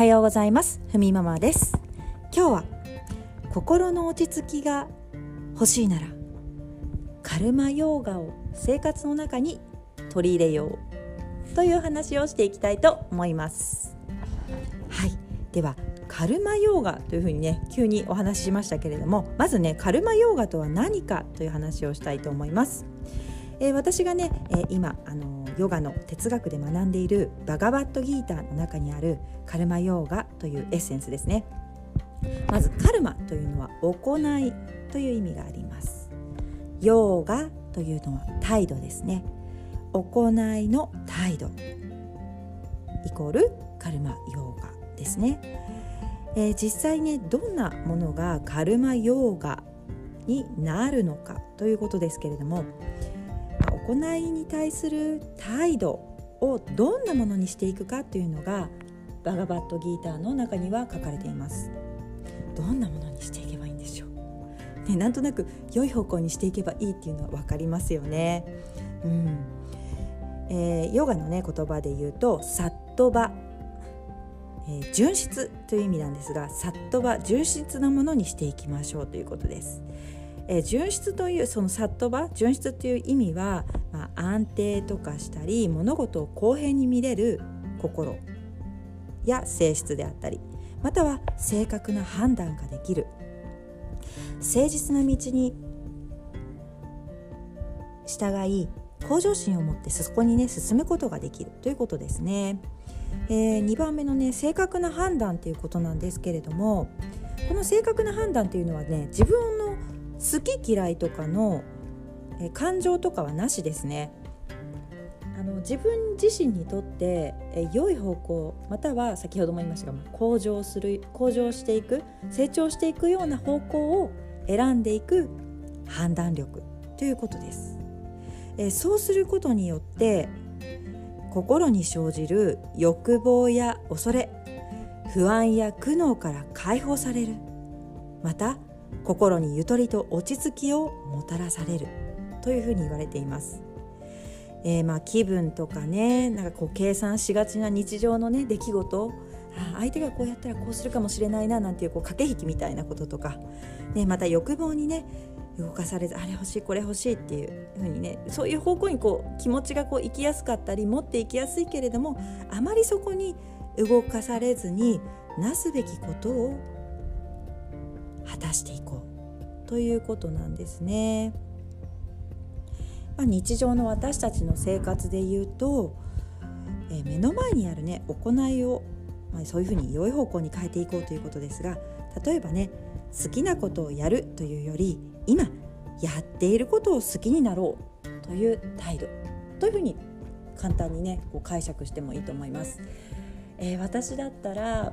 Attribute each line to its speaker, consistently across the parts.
Speaker 1: はようございます。ふみママです。今日は心の落ち着きが欲しいならカルマヨーガを生活の中に取り入れようという話をしていきたいと思います。はい。ではカルマヨーガというふうにね急にお話ししましたけれどもまずねカルマヨーガとは何かという話をしたいと思います。えー、私がね、えー、今あのヨガの哲学で学んでいるバガバットギーターの中にあるカルマヨーガというエッセンスですね。まずカルマというのは行いという意味があります。ヨーガというのは態度ですね。行いの態度。イコールカルマヨーガですね、えー、実際ねどんなものがカルマヨーガになるのかということですけれども行いに対する態度をどんなものにしていくかというのがバガバットギーターの中には書かれています。どんなものにしていけばいいんでしょう、ね、なんとなく良い方向にしていけばいいっていうのは分かりますよね。うん。えー、ヨガのね言葉で言うとサットバ、えー、純質という意味なんですがサットバ純質なものにしていきましょうということです。え純質というそのサットバ純質という意味は、まあ、安定とかしたり物事を公平に見れる心や性質であったりまたは正確な判断ができる誠実な道に従い向上心を持ってそこにね進むことができるということですね。えー、2番目のね正確な判断ということなんですけれどもこの正確な判断というのはね自分の好き嫌いとかの感情とかはなしですねあの自分自身にとってえ良い方向または先ほども言いましたが向上する向上していく成長していくような方向を選んでいく判断力ということです。えそうすることによって心に生じる欲望や恐れ不安や苦悩から解放されるまた心にゆとりと落ち着きをもたらされるというふうに言われています。えー、まあ気分とかねなんかこう計算しがちな日常のね出来事相手がこうやったらこうするかもしれないななんていうこう駆け引きみたいなこととか、ね、また欲望にね動かされずあれ欲しいこれ欲しいっていうふうにねそういう方向にこう気持ちがこう行きやすかったり持っていきやすいけれどもあまりそこに動かされずになすべきことを果たしていこうということなんですね。まあ、日常の私たちの生活で言うと、えー、目の前にあるね行いを、まあ、そういうふうに良い方向に変えていこうということですが例えばね好きなことをやるというより今やっていることを好きになろうという態度というふうに簡単にねこう解釈してもいいと思います。えー、私だったら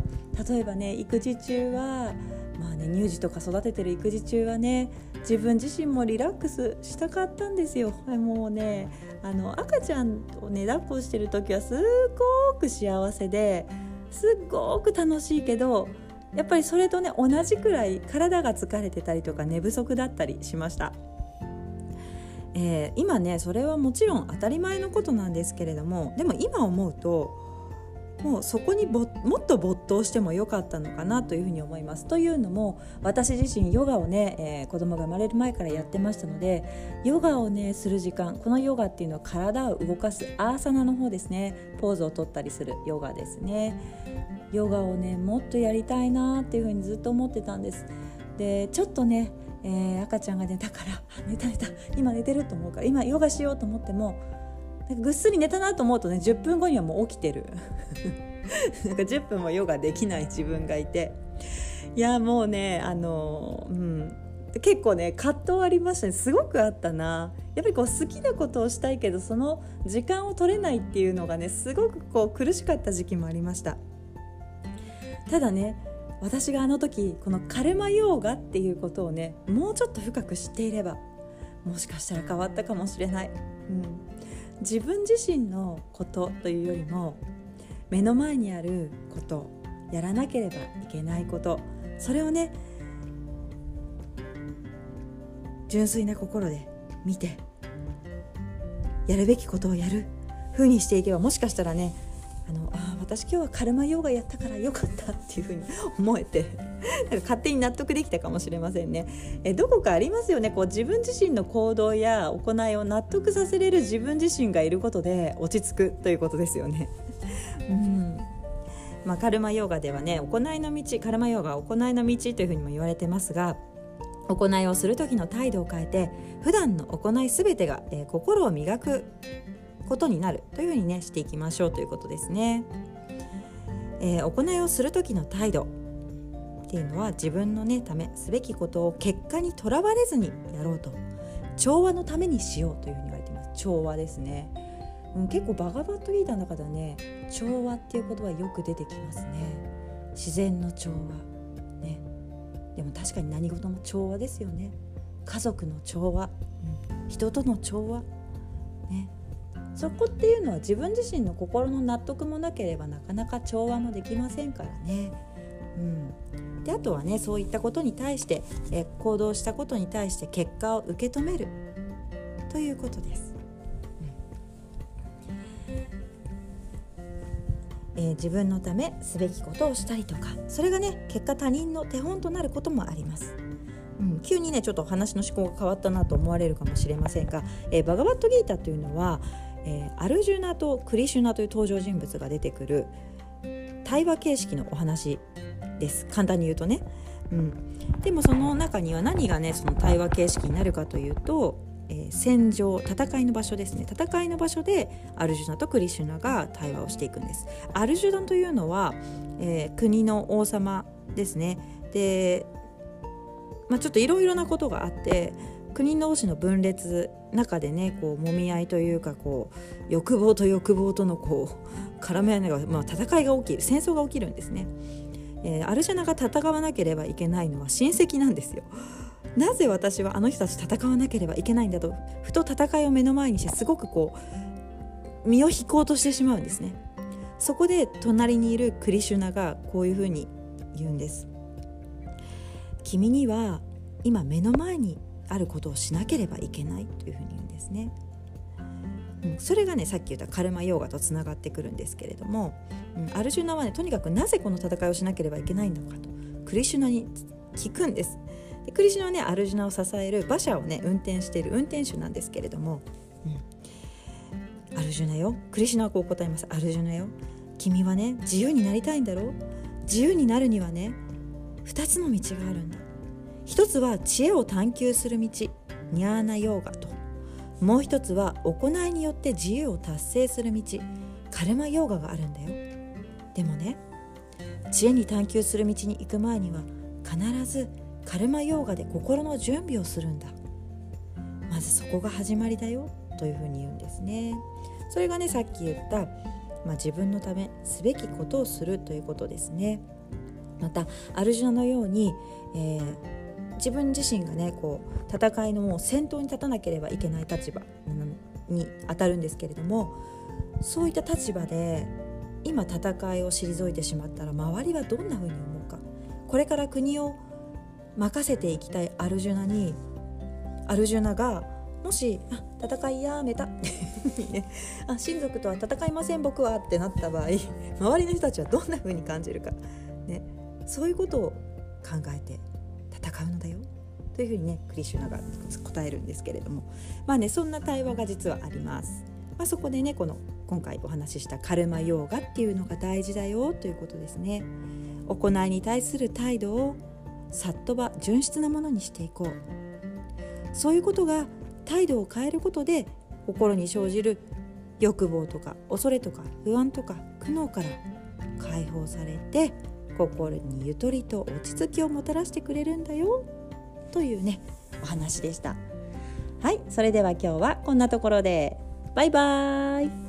Speaker 1: 例えばね育児中はまあね乳児とか育ててる育児中はね自分自身もリラックスしたかったんですよもうねあの赤ちゃんをね抱っこしてる時はすごく幸せですっごく楽しいけどやっぱりそれとね同じくらい体が疲れてたりとか寝不足だったりしました。えー、今ねそれはもちろん当たり前のことなんですけれどもでも今思うともうそこにもっと没頭してもよかったのかなというふうに思います。というのも私自身ヨガをね、えー、子供が生まれる前からやってましたのでヨガをねする時間このヨガっていうのは体を動かすアーサナの方ですねポーズをとったりするヨガですね。ヨガをねもっとやりたいなっていうふうにずっと思ってたんです。でちょっとねえー、赤ちゃんが寝たから 寝た寝た今寝てると思うから今ヨガしようと思ってもなんかぐっすり寝たなと思うとね10分後にはもう起きてる。なんか10分もヨガできない自分がいて。いやもうねあのうん。結構ね葛藤ありましたね。すごくあったな。やっぱりこう好きなことをしたいけどその時間を取れないっていうのがねすごくこう苦しかった時期もありました。ただね私があの時このカルマヨーガっていうことをねもうちょっと深く知っていればもしかしたら変わったかもしれない、うん、自分自身のことというよりも目の前にあることやらなければいけないことそれをね純粋な心で見てやるべきことをやるふうにしていけばもしかしたらねあのあ私今日はカルマヨガやったからよかったっていうふうに思えてなんか勝手に納得できたかもしれませんね。えどこかありますよね。こう自分自身の行動や行いを納得させれる自分自身がいることで落ち着くということですよね。うん。まあ、カルマヨガではね行いの道カルマヨガは行いの道というふうにも言われてますが行いをする時の態度を変えて普段の行い全てが、えー、心を磨くことになるというふうにねしていきましょうということですね。えー、行いをする時の態度。っていうのは自分のねためすべきことを結果にとらわれずにやろうと。調和のためにしようというふうに言われています。調和ですね、うん、結構バガバットギーターの中ではね調和っていう言葉よく出てきますね。自然の調和。ね。でも確かに何事も調和ですよね。家族の調和、うん、人との調和。ね。そこっていうのは自分自身の心の納得もなければなかなか調和もできませんからね。うん、であとはねそういったことに対してえ行動したことに対して結果を受け止めるということです。えー、自分のためすべきことをしたりとかそれがね結果他人の手本となることもあります。うん、急にねちょっと話の思考が変わったなと思われるかもしれませんが、えー、バガバットギータというのは、えー、アルジュナとクリシュナという登場人物が出てくる対話形式のお話です。簡単に言うとね。うん、でもその中には何がねその対話形式になるかというと、えー、戦場戦いの場所ですね。戦いの場所でアルジュナとクリシュナが対話をしていくんです。アルジュナというのは、えー、国の王様ですね。で、まあ、ちょっといろいろなことがあって国同士の分裂中でねこう揉み合いというかこう欲望と欲望とのこう 絡め合いが、まあ、戦いが起きる戦争が起きるんですね、えー、アルジャナが戦わなければいけないのは 親戚なんですよ。なぜ私はあの人たち戦わなければいけないんだとふと戦いを目の前にしてすごくこう身を引こうとしてしまうんですね。そこで隣にいるクリシュナがこういうふうに言うんです。君には今目の前にあることをしなければいけないというふうに言うんですね。うん、それがねさっき言ったカルマヨーガとつながってくるんですけれども、うん、アルジュナはねとにかくなぜこの戦いをしなければいけないのかと。クリシュナに聞くんです。でクリシュナはねアルジュナを支える馬車をね運転している運転手なんですけれども、うん、アルジュナよクリシュナはこう答えます。アルジュナよ君はね自由になりたいんだろう。自由になるにはね2つの道があるんだ。一つは知恵を探求する道ニャーナヨーガと。もう一つは行いによって自由を達成する道カルマヨーガがあるんだよ。でもね知恵に探求する道に行く前には必ずカルマヨーガで心の準備をするんだ。まずそこが始まりだよというふうに言うんですね。それがねさっき言った、まあ、自分のためすべきことをするということですね。またアルジュナのように、えー自分自身がねこう戦いのもう先頭に立たなければいけない立場に当たるんですけれどもそういった立場で今戦いを退いてしまったら周りはどんなふうに思うか。これから国を任せていきたいアルジュナにアルジュナがもし「戦いやめた」ね「あ親族とは戦いません僕は」ってなった場合周りの人たちはどんなふうに感じるか、ね、そういうことを考えて戦うのだよというふうにねクリシュナが答えるんですけれどもまあねそんな対話が実はあります。まあ、そこでねこの今回お話ししたカルマヨーガっていうのが大事だよということですね。行いに対する態度をさっとば純粋なものにしていこうそういうことが態度を変えることで心に生じる欲望とか恐れとか不安とか苦悩から解放されて心にゆとりと落ち着きをもたらしてくれるんだよ。というねお話でした。はいそれでは今日はこんなところで。バイバーイ。